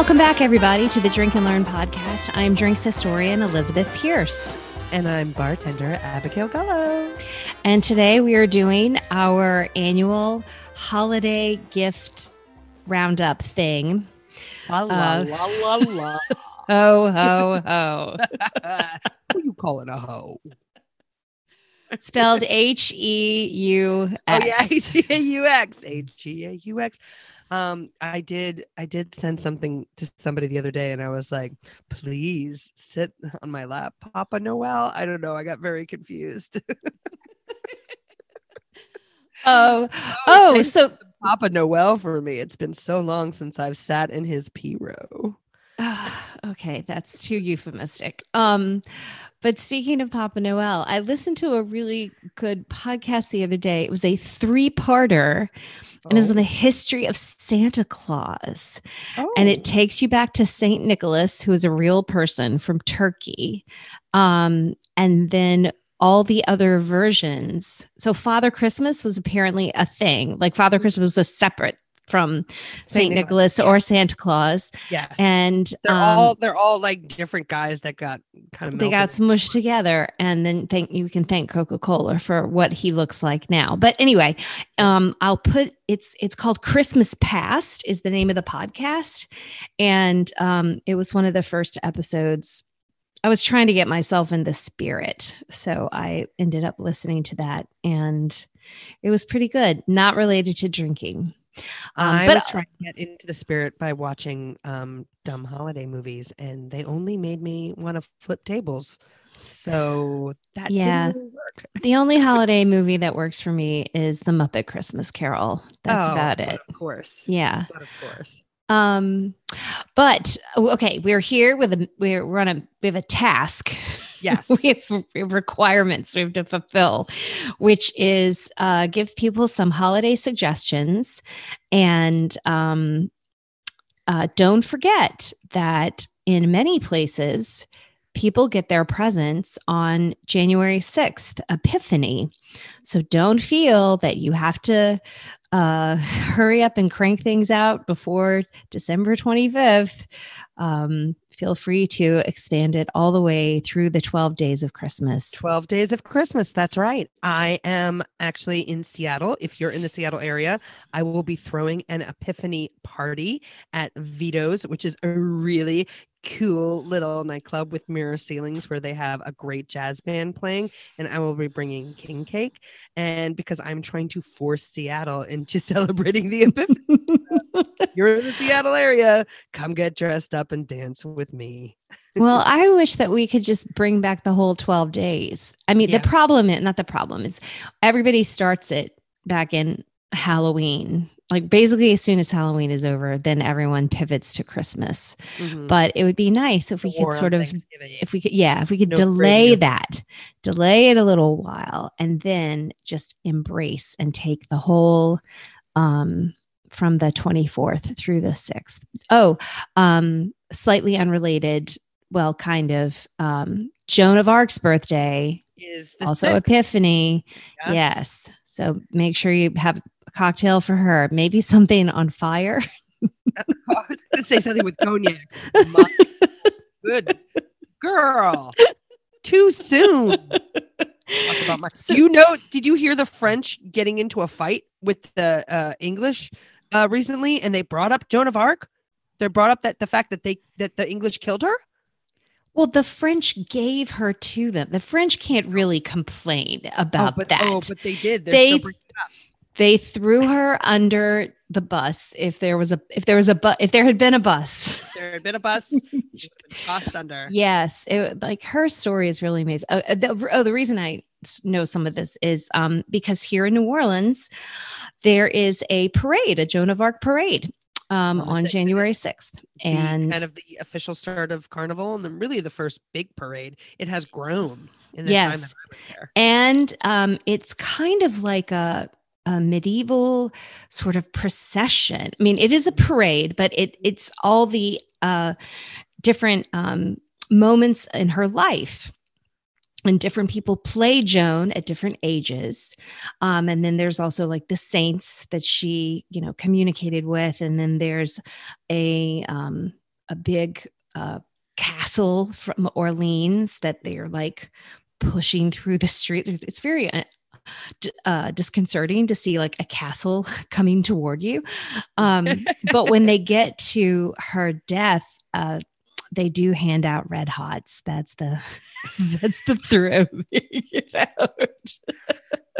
Welcome back, everybody, to the Drink and Learn podcast. I'm drinks historian Elizabeth Pierce. And I'm bartender Abigail Gullo. And today we are doing our annual holiday gift roundup thing. La la uh, la la la. Ho, ho, ho. You calling a hoe? Spelled H E U X. Oh, yeah. H E A U X. H E A U X. Um, I did I did send something to somebody the other day and I was like, please sit on my lap, Papa Noel. I don't know. I got very confused. oh, oh, so Papa Noel for me. It's been so long since I've sat in his P row. okay, that's too euphemistic. Um, but speaking of Papa Noel, I listened to a really good podcast the other day. It was a three-parter and it was on the oh. history of Santa Claus. Oh. And it oh. takes you back to Saint Nicholas, who is a real person from Turkey. Um, and then all the other versions. So Father Christmas was apparently a thing. Like Father mm-hmm. Christmas was a separate from Saint Nicholas, Nicholas or Santa Claus. Yes, and they're um, all they're all like different guys that got kind of they got smushed together, and then thank you can thank Coca Cola for what he looks like now. But anyway, um, I'll put it's it's called Christmas Past is the name of the podcast, and um, it was one of the first episodes. I was trying to get myself in the spirit, so I ended up listening to that, and it was pretty good. Not related to drinking. Um, I but, was trying to get into the spirit by watching um, dumb holiday movies, and they only made me want to flip tables. So that yeah, really the only holiday movie that works for me is The Muppet Christmas Carol. That's oh, about it. Of course. Yeah. But of course. Um, but okay, we're here with a we're, we're on a we have a task. Yes, we, have, requirements we have to fulfill, which is uh, give people some holiday suggestions, and um, uh, don't forget that in many places people get their presents on January 6th, Epiphany. So don't feel that you have to uh, hurry up and crank things out before December 25th. Um, feel free to expand it all the way through the 12 days of Christmas. 12 days of Christmas. That's right. I am actually in Seattle. If you're in the Seattle area, I will be throwing an epiphany party at Vito's, which is a really cool little nightclub with mirror ceilings where they have a great jazz band playing and i will be bringing king cake and because i'm trying to force seattle into celebrating the epiphany you're in the seattle area come get dressed up and dance with me well i wish that we could just bring back the whole 12 days i mean yeah. the problem is not the problem is everybody starts it back in halloween like basically as soon as Halloween is over, then everyone pivots to Christmas. Mm-hmm. But it would be nice if we could sort of, if we could, yeah, if we could no delay that, delay it a little while, and then just embrace and take the whole, um, from the 24th through the 6th. Oh, um, slightly unrelated, well, kind of, um, Joan of Arc's birthday is also 6th. Epiphany. Yes. yes. So make sure you have a cocktail for her. Maybe something on fire. I was going to say something with cognac. Good girl. Too soon. My- so, you know, did you hear the French getting into a fight with the uh, English uh, recently? And they brought up Joan of Arc. They brought up that the fact that they that the English killed her. Well, the French gave her to them. The French can't really complain about oh, but, that. Oh, but they did. They're they they threw her under the bus. If there was a if there was a bus if there had been a bus, there had been a bus tossed under. Yes, it, like her story is really amazing. Uh, the, oh, the reason I know some of this is um, because here in New Orleans, there is a parade, a Joan of Arc parade, um, on, on January 6th. And kind of the official start of Carnival and then really the first big parade. It has grown in the yes. time that I was there. And um, it's kind of like a a medieval sort of procession. I mean, it is a parade, but it it's all the uh, different um, moments in her life. And different people play Joan at different ages. Um, and then there's also like the saints that she, you know, communicated with. And then there's a um, a big uh, castle from Orleans that they're like pushing through the street. It's very uh, uh, disconcerting to see like a castle coming toward you. Um, but when they get to her death, uh, they do hand out red hots. That's the that's the throw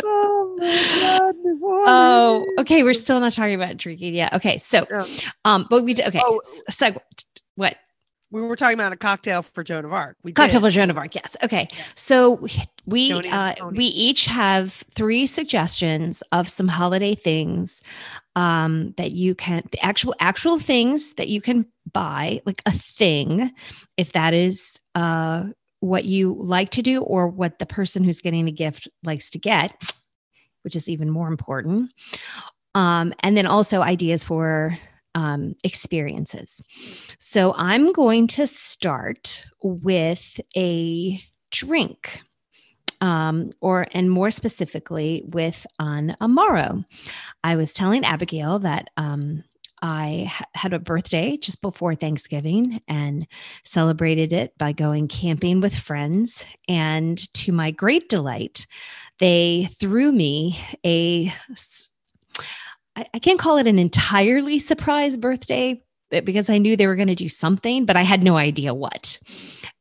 oh my god! Oh, okay. We're still not talking about drinking. Yeah. Okay. So, um, but we did. Okay. Oh. So, what? We were talking about a cocktail for Joan of Arc. We cocktail did. for Joan of Arc. Yes. Okay. So we uh, we each have three suggestions of some holiday things um, that you can the actual actual things that you can buy, like a thing, if that is uh, what you like to do or what the person who's getting the gift likes to get, which is even more important. Um, and then also ideas for um, experiences. So I'm going to start with a drink. Um, or and more specifically with an amaro. I was telling Abigail that um, I ha- had a birthday just before Thanksgiving and celebrated it by going camping with friends. And to my great delight, they threw me a I, I can't call it an entirely surprise birthday because I knew they were going to do something, but I had no idea what.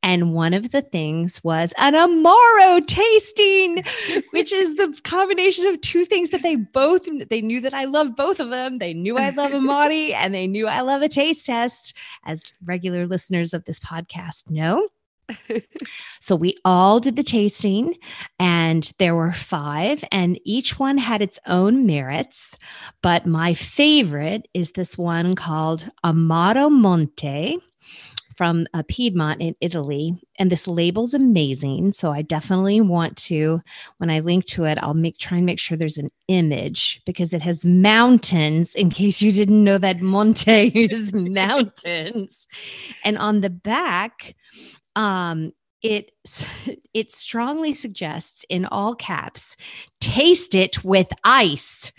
And one of the things was an Amaro tasting, which is the combination of two things that they both they knew that I love both of them. They knew I love Amari and they knew I love a taste test, as regular listeners of this podcast know. So we all did the tasting, and there were five, and each one had its own merits. But my favorite is this one called Amaro Monte from uh, Piedmont in Italy. And this label's amazing. So I definitely want to, when I link to it, I'll make try and make sure there's an image because it has mountains. In case you didn't know that Monte is mountains. And on the back, um, it it strongly suggests in all caps taste it with ice.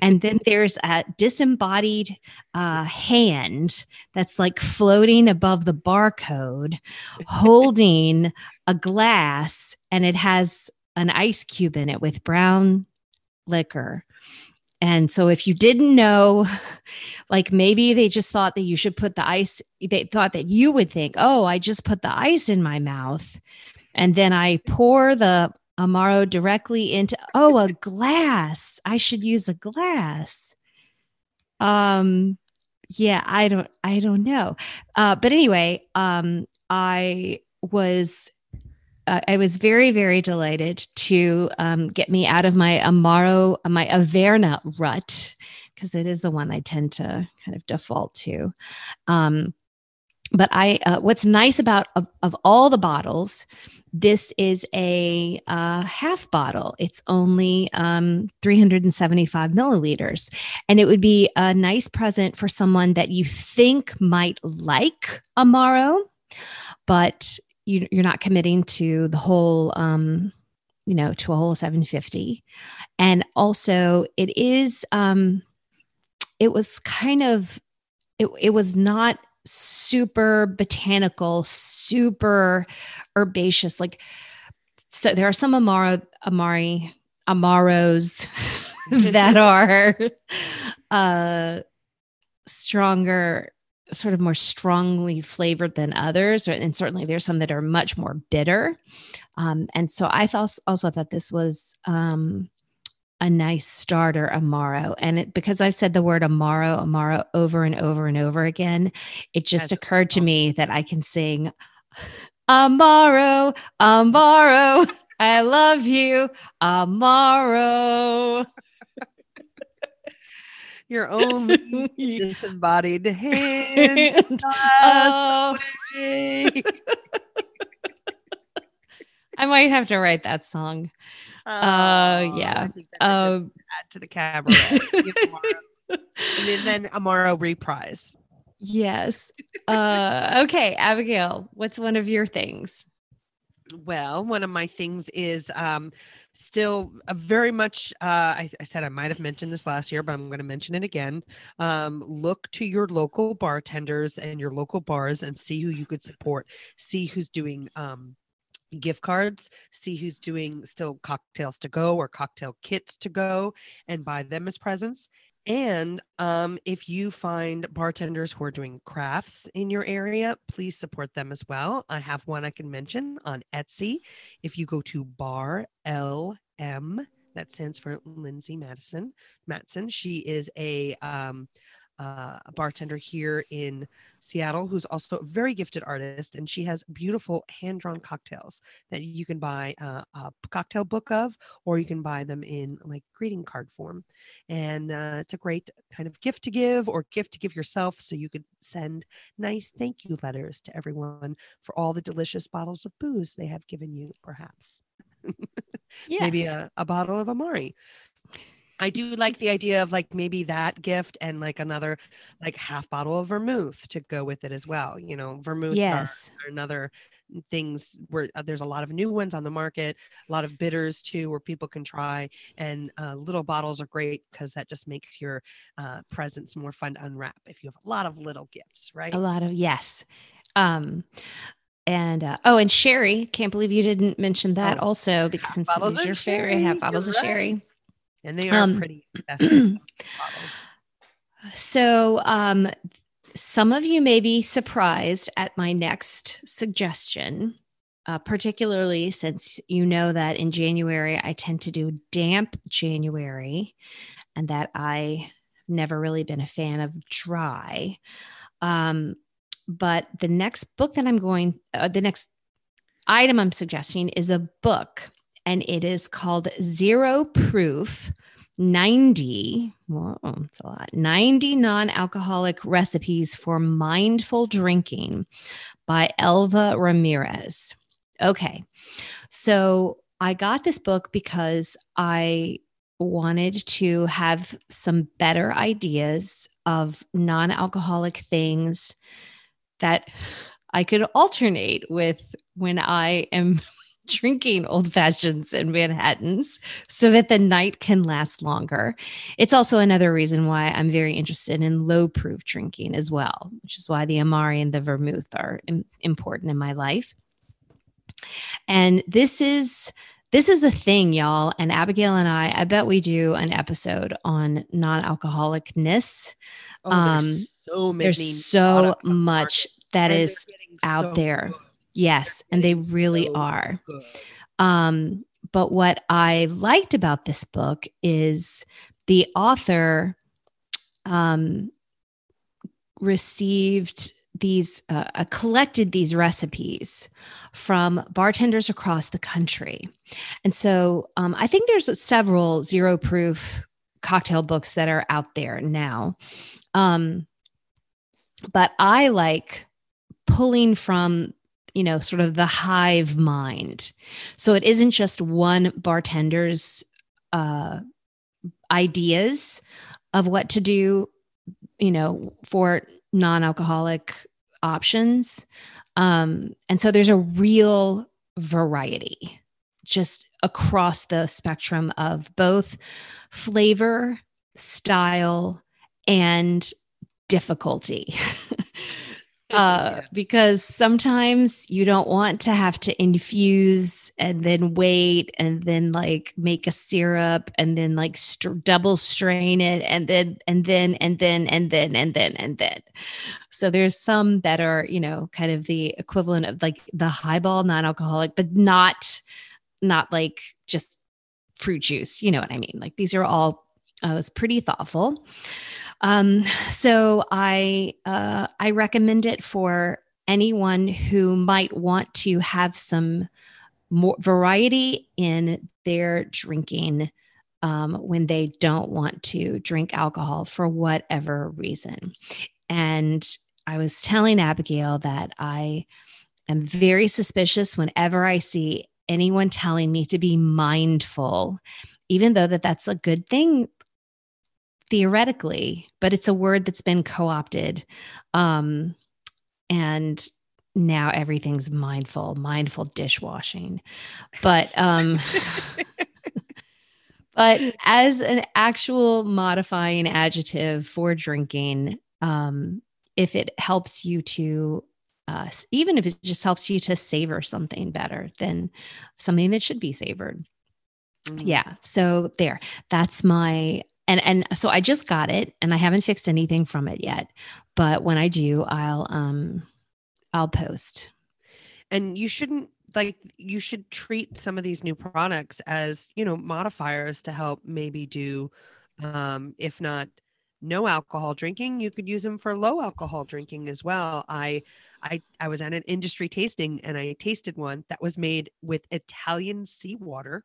And then there's a disembodied uh, hand that's like floating above the barcode holding a glass and it has an ice cube in it with brown liquor and so if you didn't know, like maybe they just thought that you should put the ice, they thought that you would think, oh, I just put the ice in my mouth. And then I pour the Amaro directly into, oh, a glass. I should use a glass. Um, yeah, I don't, I don't know. Uh, but anyway, um, I was uh, I was very, very delighted to um, get me out of my Amaro, my Averna rut, because it is the one I tend to kind of default to. Um, but I, uh, what's nice about of, of, all the bottles, this is a uh, half bottle. It's only um, 375 milliliters, and it would be a nice present for someone that you think might like Amaro, but you, you're not committing to the whole um you know to a whole 750 and also it is um it was kind of it, it was not super botanical super herbaceous. Like so there are some amaro amari amaros that are uh stronger sort of more strongly flavored than others, and certainly there's some that are much more bitter. Um, and so I also thought this was um, a nice starter amaro, and it, because I've said the word amaro, amaro over and over and over again, it just That's occurred awesome. to me that I can sing amaro, amaro. I love you, amaro your own disembodied hand. oh. I might have to write that song. Oh, uh, yeah. Um, add to the cabaret. and then, then Amaro reprise. Yes. Uh, okay, Abigail, what's one of your things? Well, one of my things is um, still a very much. Uh, I, I, said I might have mentioned this last year, but I'm going to mention it again. Um, look to your local bartenders and your local bars and see who you could support. See who's doing um, gift cards, see who's doing still cocktails to go or cocktail kits to go, and buy them as presents. And um, if you find bartenders who are doing crafts in your area, please support them as well. I have one I can mention on Etsy. If you go to Bar LM, that stands for Lindsay Madison Matson. She is a um, uh, a bartender here in Seattle who's also a very gifted artist, and she has beautiful hand drawn cocktails that you can buy uh, a cocktail book of, or you can buy them in like greeting card form. And uh, it's a great kind of gift to give or gift to give yourself. So you could send nice thank you letters to everyone for all the delicious bottles of booze they have given you, perhaps. yes. Maybe a, a bottle of Amari. I do like the idea of like maybe that gift and like another like half bottle of vermouth to go with it as well. You know, vermouth yes. are, are another things where uh, there's a lot of new ones on the market, a lot of bitters too, where people can try. And uh, little bottles are great because that just makes your uh, presents more fun to unwrap if you have a lot of little gifts, right? A lot of yes. Um, and uh, oh, and sherry. Can't believe you didn't mention that oh, also because since it's your favorite, have bottles of sherry and they are um, pretty so um, some of you may be surprised at my next suggestion uh, particularly since you know that in january i tend to do damp january and that i never really been a fan of dry. Um, but the next book that i'm going uh, the next item i'm suggesting is a book and it is called Zero Proof 90, whoa, it's a lot, 90 non alcoholic recipes for mindful drinking by Elva Ramirez. Okay. So I got this book because I wanted to have some better ideas of non alcoholic things that I could alternate with when I am drinking old fashions and Manhattans so that the night can last longer. It's also another reason why I'm very interested in low proof drinking as well, which is why the Amari and the Vermouth are Im- important in my life. And this is this is a thing, y'all. And Abigail and I, I bet we do an episode on non-alcoholicness. Oh, um, there's so. There's so much that is out so there. Good Yes, and they really are. Um, but what I liked about this book is the author um, received these uh, uh, collected these recipes from bartenders across the country. And so um, i think there's several zero proof cocktail books that are out there now. Um, but i like pulling from you know, sort of the hive mind. So it isn't just one bartender's uh, ideas of what to do, you know, for non alcoholic options. Um, and so there's a real variety just across the spectrum of both flavor, style, and difficulty. uh, because sometimes you don't want to have to infuse and then wait and then like make a syrup and then like st- double strain it and then and then and then and then and then and then. So there's some that are you know kind of the equivalent of like the highball non-alcoholic, but not not like just fruit juice. You know what I mean? Like these are all. I was pretty thoughtful. Um, so I uh, I recommend it for anyone who might want to have some more variety in their drinking um, when they don't want to drink alcohol for whatever reason. And I was telling Abigail that I am very suspicious whenever I see anyone telling me to be mindful even though that that's a good thing theoretically, but it's a word that's been co opted. Um, and now everything's mindful, mindful dishwashing. But um but as an actual modifying adjective for drinking, um, if it helps you to uh, even if it just helps you to savor something better than something that should be savored. Mm. Yeah. So there, that's my and and so I just got it and I haven't fixed anything from it yet. But when I do, I'll um I'll post. And you shouldn't like you should treat some of these new products as, you know, modifiers to help maybe do um if not no alcohol drinking, you could use them for low alcohol drinking as well. I I I was at an industry tasting and I tasted one that was made with Italian seawater.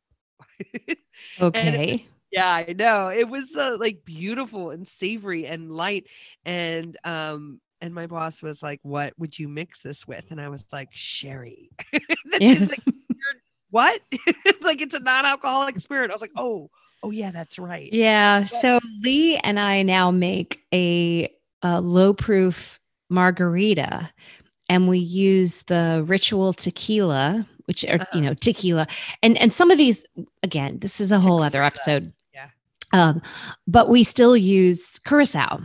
okay. Yeah, I know. It was uh, like beautiful and savory and light and um and my boss was like, "What would you mix this with?" And I was like, "Sherry." then she's like, "What?" it's like it's a non-alcoholic spirit. I was like, "Oh, oh yeah, that's right." Yeah. So Lee and I now make a, a low-proof margarita, and we use the Ritual tequila, which are uh-huh. you know tequila, and and some of these again, this is a whole other episode. Um, but we still use curacao.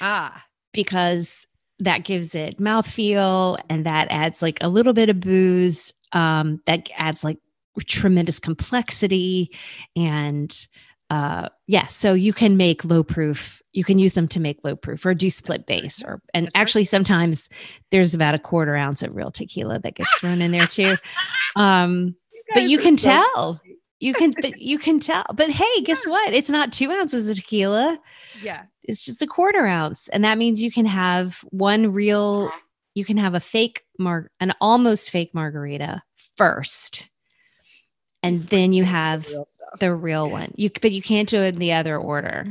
Ah because that gives it mouthfeel and that adds like a little bit of booze. Um, that adds like tremendous complexity and uh yeah so you can make low proof you can use them to make low proof or do split base or and actually sometimes there's about a quarter ounce of real tequila that gets thrown in there too um you but you can so tell you can but you can tell but hey guess what? It's not two ounces of tequila. Yeah. It's just a quarter ounce and that means you can have one real you can have a fake mar an almost fake margarita first and then you have the real, the real one. You but you can't do it in the other order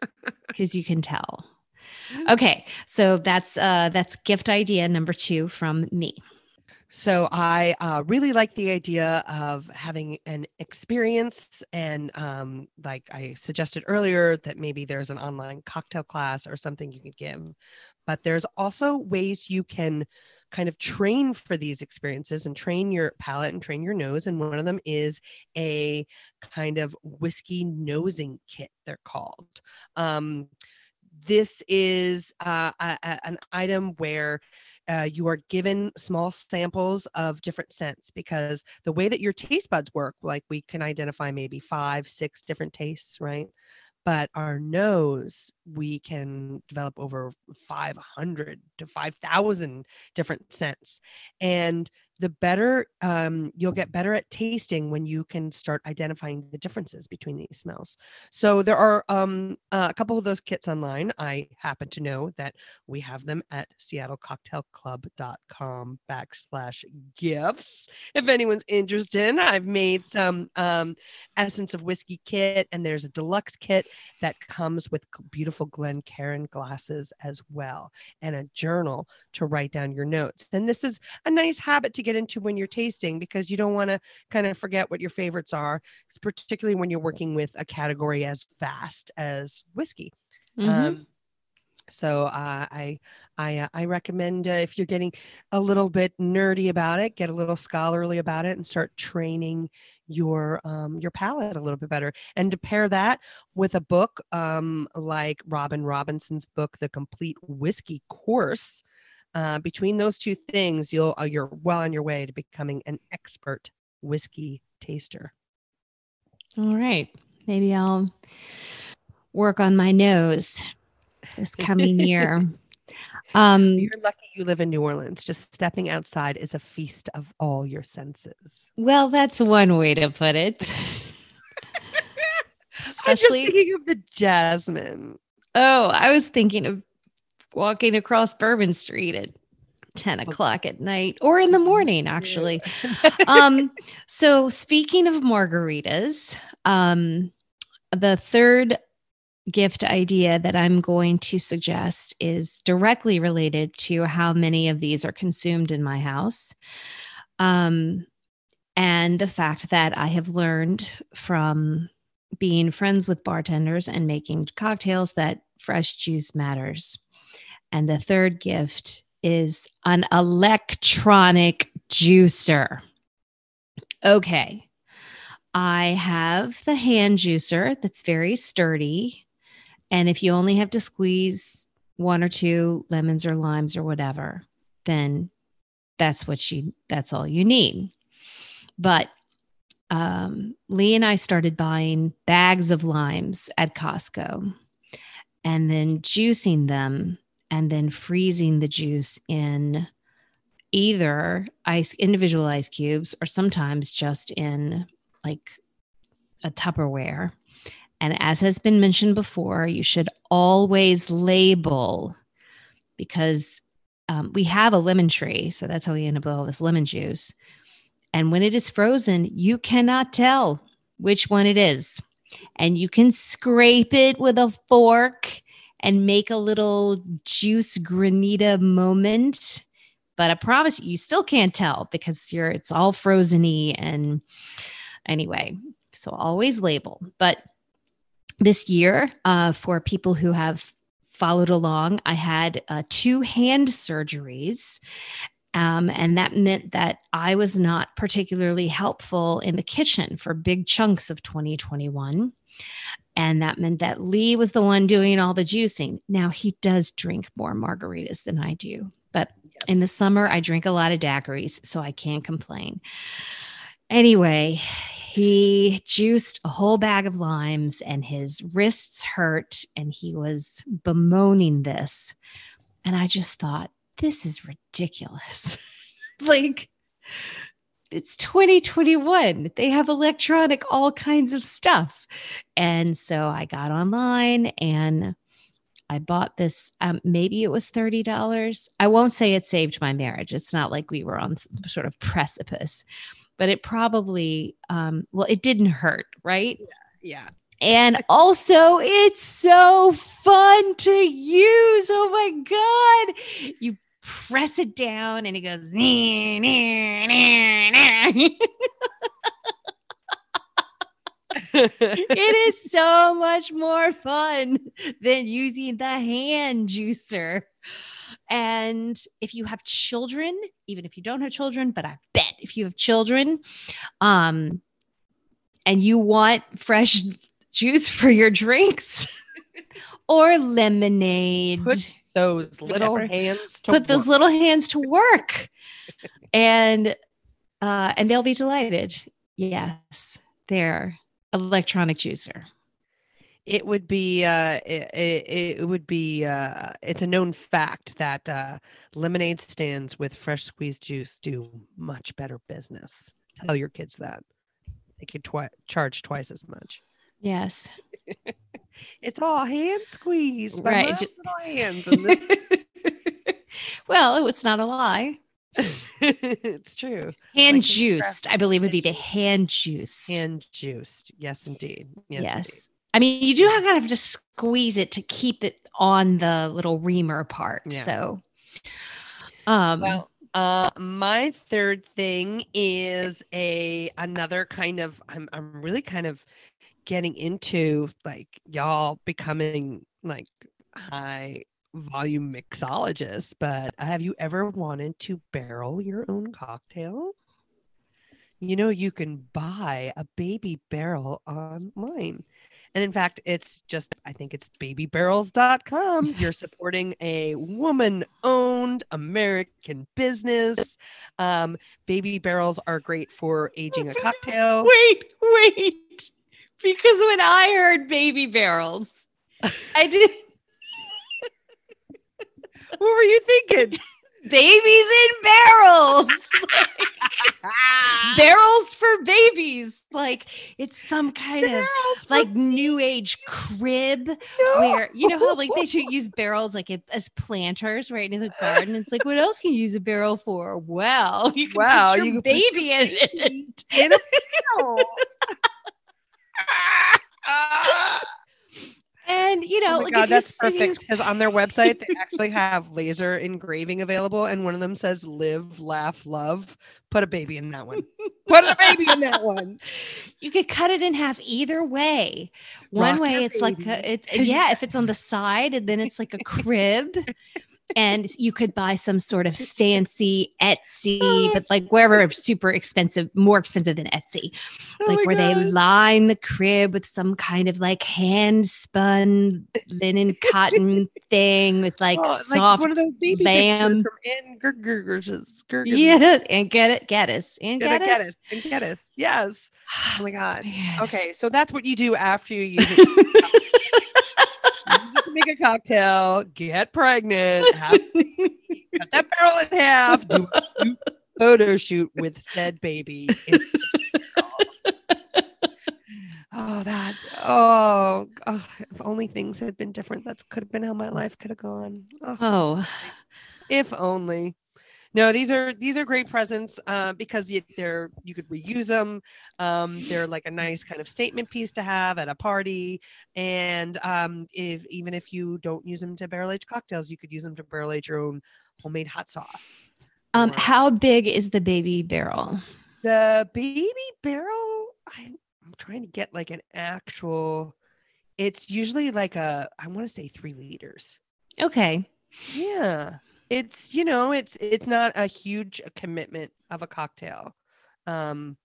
because you can tell. Okay so that's uh that's gift idea number two from me so I uh, really like the idea of having an experience, and um, like I suggested earlier, that maybe there's an online cocktail class or something you could give. But there's also ways you can kind of train for these experiences and train your palate and train your nose. And one of them is a kind of whiskey nosing kit. They're called. Um, this is uh, a, a, an item where uh, you are given small samples of different scents because the way that your taste buds work, like we can identify maybe five, six different tastes, right? But our nose, we can develop over 500 to 5,000 different scents. And the better um, you'll get better at tasting when you can start identifying the differences between these smells. So there are um, uh, a couple of those kits online. I happen to know that we have them at seattlecocktailclub.com backslash gifts. If anyone's interested, I've made some um, essence of whiskey kit, and there's a deluxe kit that comes with beautiful Glencairn glasses as well, and a journal to write down your notes. And this is a nice habit to get get into when you're tasting because you don't want to kind of forget what your favorites are, particularly when you're working with a category as vast as whiskey. Mm-hmm. Um, so uh, I I uh, I recommend uh, if you're getting a little bit nerdy about it, get a little scholarly about it, and start training your um, your palate a little bit better. And to pair that with a book um, like Robin Robinson's book, The Complete Whiskey Course, uh, between those two things, you'll uh, you're well on your way to becoming an expert whiskey taster. All right, maybe I'll work on my nose this coming year. Um, You're lucky you live in New Orleans. Just stepping outside is a feast of all your senses. Well, that's one way to put it. Especially I'm just thinking of the jasmine. Oh, I was thinking of walking across Bourbon Street at 10 o'clock at night or in the morning, actually. um, so, speaking of margaritas, um, the third gift idea that I'm going to suggest is directly related to how many of these are consumed in my house. Um, and the fact that I have learned from being friends with bartenders and making cocktails that fresh juice matters. And the third gift is an electronic juicer. Okay. I have the hand juicer that's very sturdy. And if you only have to squeeze one or two lemons or limes or whatever, then that's what you that's all you need. But um, Lee and I started buying bags of limes at Costco and then juicing them and then freezing the juice in either ice individual ice cubes or sometimes just in like a Tupperware. And as has been mentioned before, you should always label because um, we have a lemon tree. So that's how we end up with all this lemon juice. And when it is frozen, you cannot tell which one it is. And you can scrape it with a fork and make a little juice granita moment. But I promise you, you still can't tell because you're it's all frozeny and anyway. So always label. But this year, uh, for people who have followed along, I had uh, two hand surgeries. Um, and that meant that I was not particularly helpful in the kitchen for big chunks of 2021. And that meant that Lee was the one doing all the juicing. Now he does drink more margaritas than I do, but yes. in the summer, I drink a lot of daiquiris, so I can't complain. Anyway, he juiced a whole bag of limes and his wrists hurt and he was bemoaning this. And I just thought, this is ridiculous. like, it's 2021. They have electronic, all kinds of stuff. And so I got online and I bought this. Um, maybe it was $30. I won't say it saved my marriage. It's not like we were on sort of precipice, but it probably, um, well, it didn't hurt, right? Yeah. yeah. And also, it's so fun to use. Oh my God. You press it down and it goes it is so much more fun than using the hand juicer. And if you have children even if you don't have children but i bet if you have children um and you want fresh juice for your drinks or lemonade. Put those little Whatever. hands put work. those little hands to work. And uh and they'll be delighted. Yes they're electronic juicer. It would be uh it, it, it would be uh it's a known fact that uh lemonade stands with fresh squeezed juice do much better business. Tell your kids that. They could twi- charge twice as much. Yes it's all hand squeeze right just... hands this... well it's not a lie it's true hand like juiced i believe would be the hand juiced hand juiced yes indeed yes, yes. Indeed. I mean, you do have kind of to squeeze it to keep it on the little reamer part. Yeah. So, um, well, uh, my third thing is a another kind of I'm I'm really kind of getting into like y'all becoming like high volume mixologists, but have you ever wanted to barrel your own cocktail? You know, you can buy a baby barrel online. And in fact, it's just, I think it's babybarrels.com. You're supporting a woman owned American business. Um, baby barrels are great for aging a cocktail. Wait, wait because when I heard baby barrels, I did. what were you thinking? Babies in barrels. barrels for babies. Like it's some kind of like new age crib no. where you know how like they should use barrels like as planters right in the garden. It's like what else can you use a barrel for? Well, you can wow, put your you baby in it. In a barrel. And you oh know, oh like God, that's perfect because on their website they actually have laser engraving available, and one of them says "Live, Laugh, Love." Put a baby in that one. Put a baby in that one. You could cut it in half either way. One Rock way, it's baby. like a, it's yeah. If it's on the side, and then it's like a crib. And you could buy some sort of fancy Etsy, oh, but like wherever super expensive, more expensive than Etsy, oh like where God. they line the crib with some kind of like hand spun linen cotton thing with like oh, soft like lamb. yeah, and get it, get us, and get, get us, and get us. Yes. Oh my God. Okay, so that's what you do after you use it. Make a cocktail, get pregnant, have, cut that barrel in half, do a photo shoot with said baby. oh, that oh, oh, if only things had been different. That could have been how my life could have gone. Oh, oh. if only no these are these are great presents uh, because you, they're you could reuse them um, they're like a nice kind of statement piece to have at a party. And um, if even if you don't use them to barrel age cocktails you could use them to barrel age your own homemade hot sauce. Um, or, how big is the baby barrel? The baby barrel I, i'm trying to get like an actual it's usually like a i want to say three liters. Okay. Yeah it's you know it's it's not a huge commitment of a cocktail. Um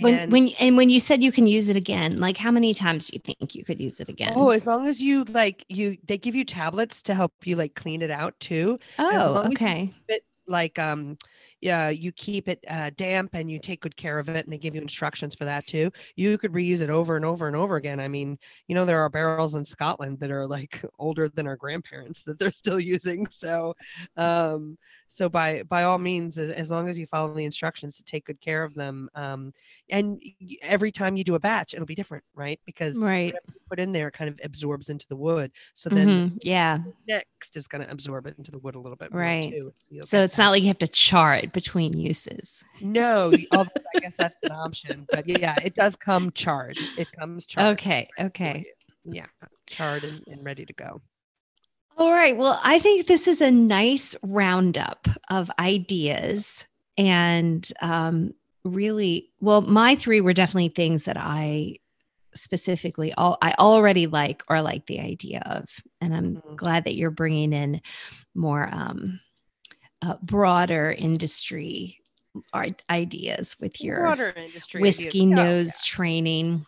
when and, when and when you said you can use it again like how many times do you think you could use it again? Oh as long as you like you they give you tablets to help you like clean it out too. Oh okay. it, like um yeah, you keep it uh, damp and you take good care of it, and they give you instructions for that too. You could reuse it over and over and over again. I mean, you know, there are barrels in Scotland that are like older than our grandparents that they're still using. So, um, so by by all means, as, as long as you follow the instructions to take good care of them, um, and every time you do a batch, it'll be different, right? Because right put in there kind of absorbs into the wood. So then, mm-hmm. yeah, next is going to absorb it into the wood a little bit, right? Too, so, so it's not like you have to char it between uses. No, although I guess that's an option, but yeah, it does come charred. It comes charred. Okay, okay, yeah, charred and, and ready to go. All right. Well, I think this is a nice roundup of ideas and um, really, well, my three were definitely things that I specifically all I already like or like the idea of, and I'm mm-hmm. glad that you're bringing in more um, uh, broader industry ideas with your broader industry whiskey ideas. nose yeah. training.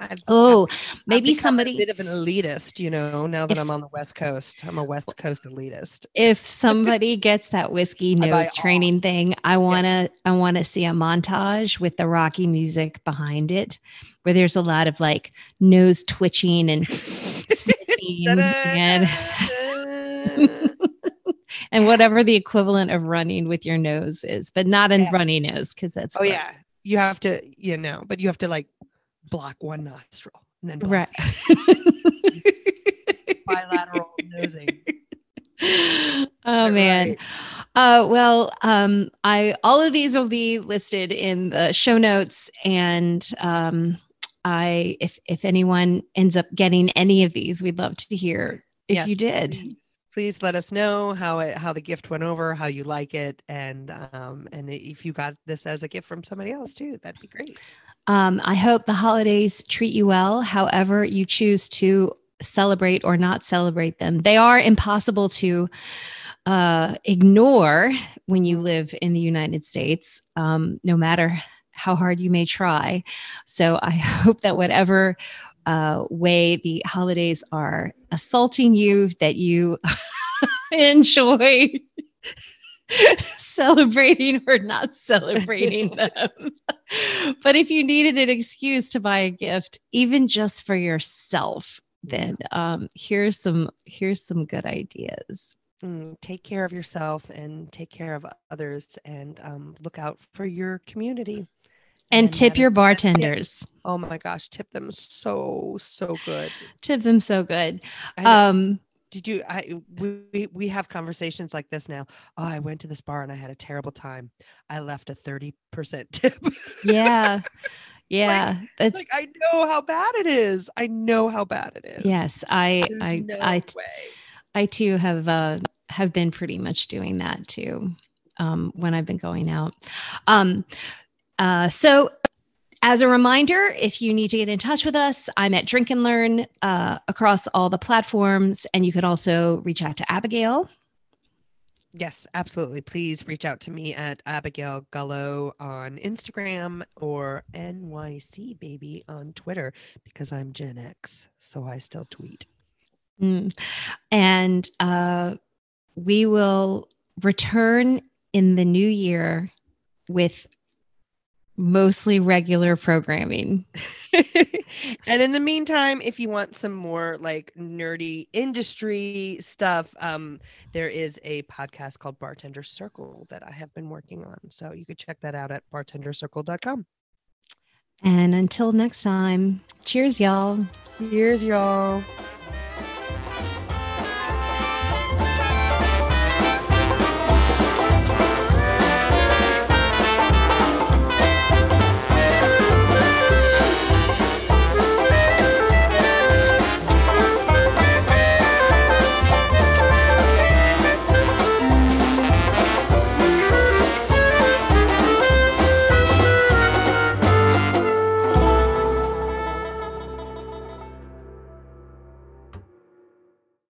I've, oh, I've, maybe I've somebody a bit of an elitist, you know. Now that if, I'm on the West Coast, I'm a West Coast elitist. If somebody gets that whiskey nose training thing, I wanna, yeah. I wanna see a montage with the Rocky music behind it, where there's a lot of like nose twitching and and, and whatever the equivalent of running with your nose is, but not a yeah. runny nose because that's oh yeah, you have to, you know, but you have to like block one nostril and then right bilateral nosing. Oh man. Right. Uh, well, um, I all of these will be listed in the show notes, and um, I if if anyone ends up getting any of these, we'd love to hear if yes, you did. Please, let us know how it how the gift went over, how you like it, and um, and if you got this as a gift from somebody else too, that'd be great. Um, I hope the holidays treat you well, however you choose to celebrate or not celebrate them. They are impossible to uh, ignore when you live in the United States, um, no matter how hard you may try. So I hope that whatever uh, way the holidays are assaulting you, that you enjoy celebrating or not celebrating them. but if you needed an excuse to buy a gift, even just for yourself, then um, here's some here's some good ideas. Mm, take care of yourself and take care of others, and um, look out for your community. And, and tip your bartenders. Oh my gosh, tip them so so good. Tip them so good. Um, did you i we we have conversations like this now oh i went to this bar and i had a terrible time i left a 30% tip yeah yeah like, that's like i know how bad it is i know how bad it is yes i There's i no i way. i too have uh have been pretty much doing that too um when i've been going out um uh so as a reminder, if you need to get in touch with us, I'm at Drink and Learn uh, across all the platforms. And you could also reach out to Abigail. Yes, absolutely. Please reach out to me at Abigail Gullo on Instagram or NYC Baby on Twitter because I'm Gen X, so I still tweet. Mm. And uh, we will return in the new year with mostly regular programming. and in the meantime, if you want some more like nerdy industry stuff, um, there is a podcast called Bartender Circle that I have been working on. So you could check that out at bartendercircle.com. And until next time, cheers, y'all. Cheers, y'all.